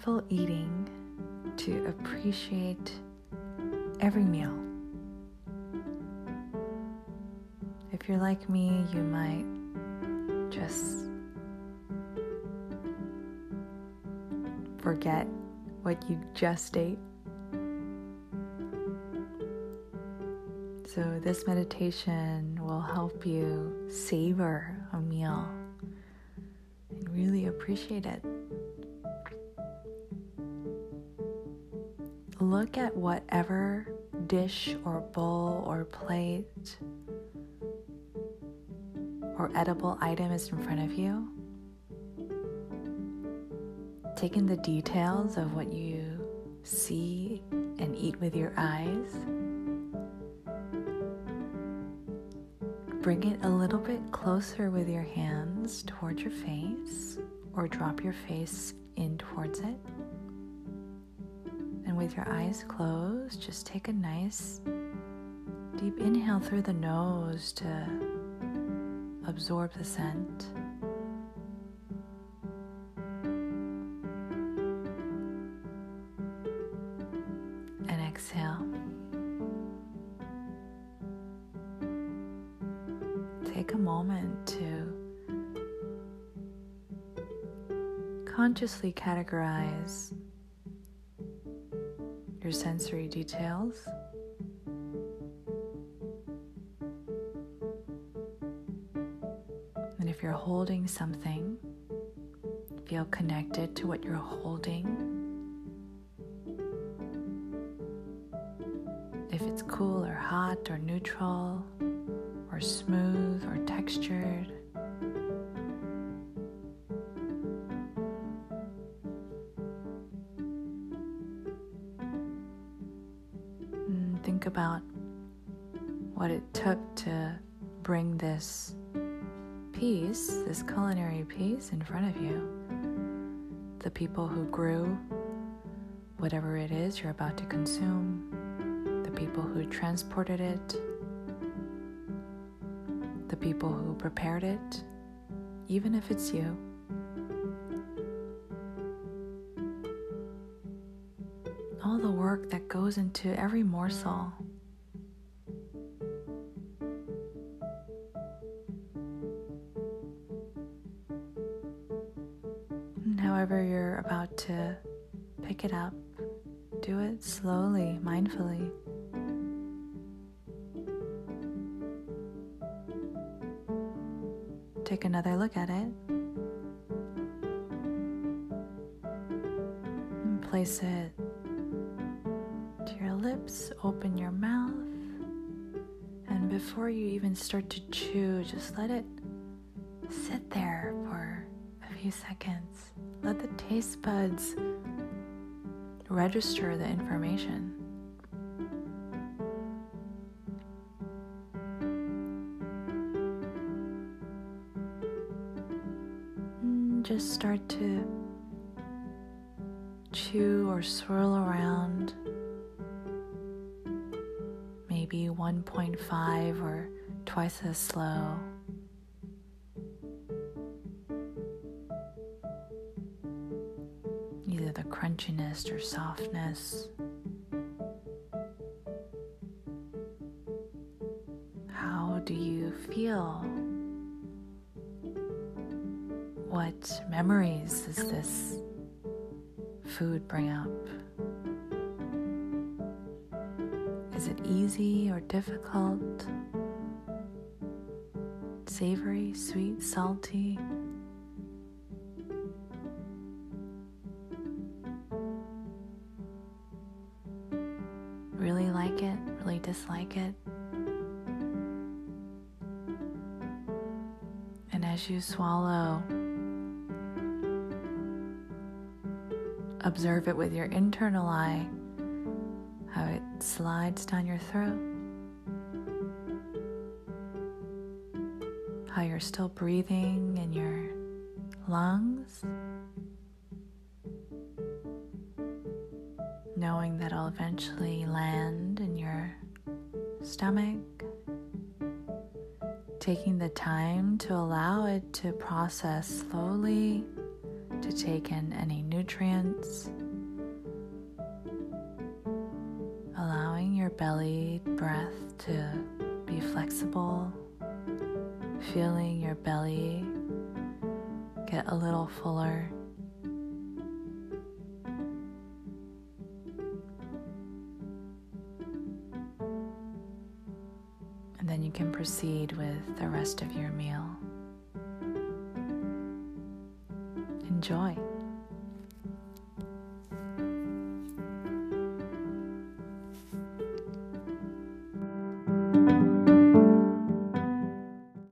mindful eating to appreciate every meal. If you're like me, you might just forget what you just ate. So, this meditation will help you savor a meal and really appreciate it. Look at whatever dish or bowl or plate or edible item is in front of you. Take in the details of what you see and eat with your eyes. Bring it a little bit closer with your hands towards your face or drop your face in towards it. With your eyes closed, just take a nice deep inhale through the nose to absorb the scent. And exhale. Take a moment to consciously categorize your sensory details. And if you're holding something, feel connected to what you're holding. If it's cool or hot or neutral or smooth or textured. Think about what it took to bring this piece, this culinary piece, in front of you. The people who grew whatever it is you're about to consume, the people who transported it, the people who prepared it, even if it's you. Work that goes into every morsel. However, you're about to pick it up, do it slowly, mindfully. Take another look at it. Place it lips, open your mouth. And before you even start to chew, just let it sit there for a few seconds. Let the taste buds register the information. Just start to chew or swirl around maybe 1.5 or twice as slow. Either the crunchiness or softness. How do you feel? What memories does this food bring up? Is it easy or difficult? Savory, sweet, salty? Really like it, really dislike it? And as you swallow, observe it with your internal eye, slides down your throat, how you're still breathing in your lungs, knowing that it'll eventually land in your stomach, taking the time to allow it to process slowly to take in any nutrients. Your belly breath to be flexible, feeling your belly get a little fuller. And then you can proceed with the rest of your meal. Enjoy.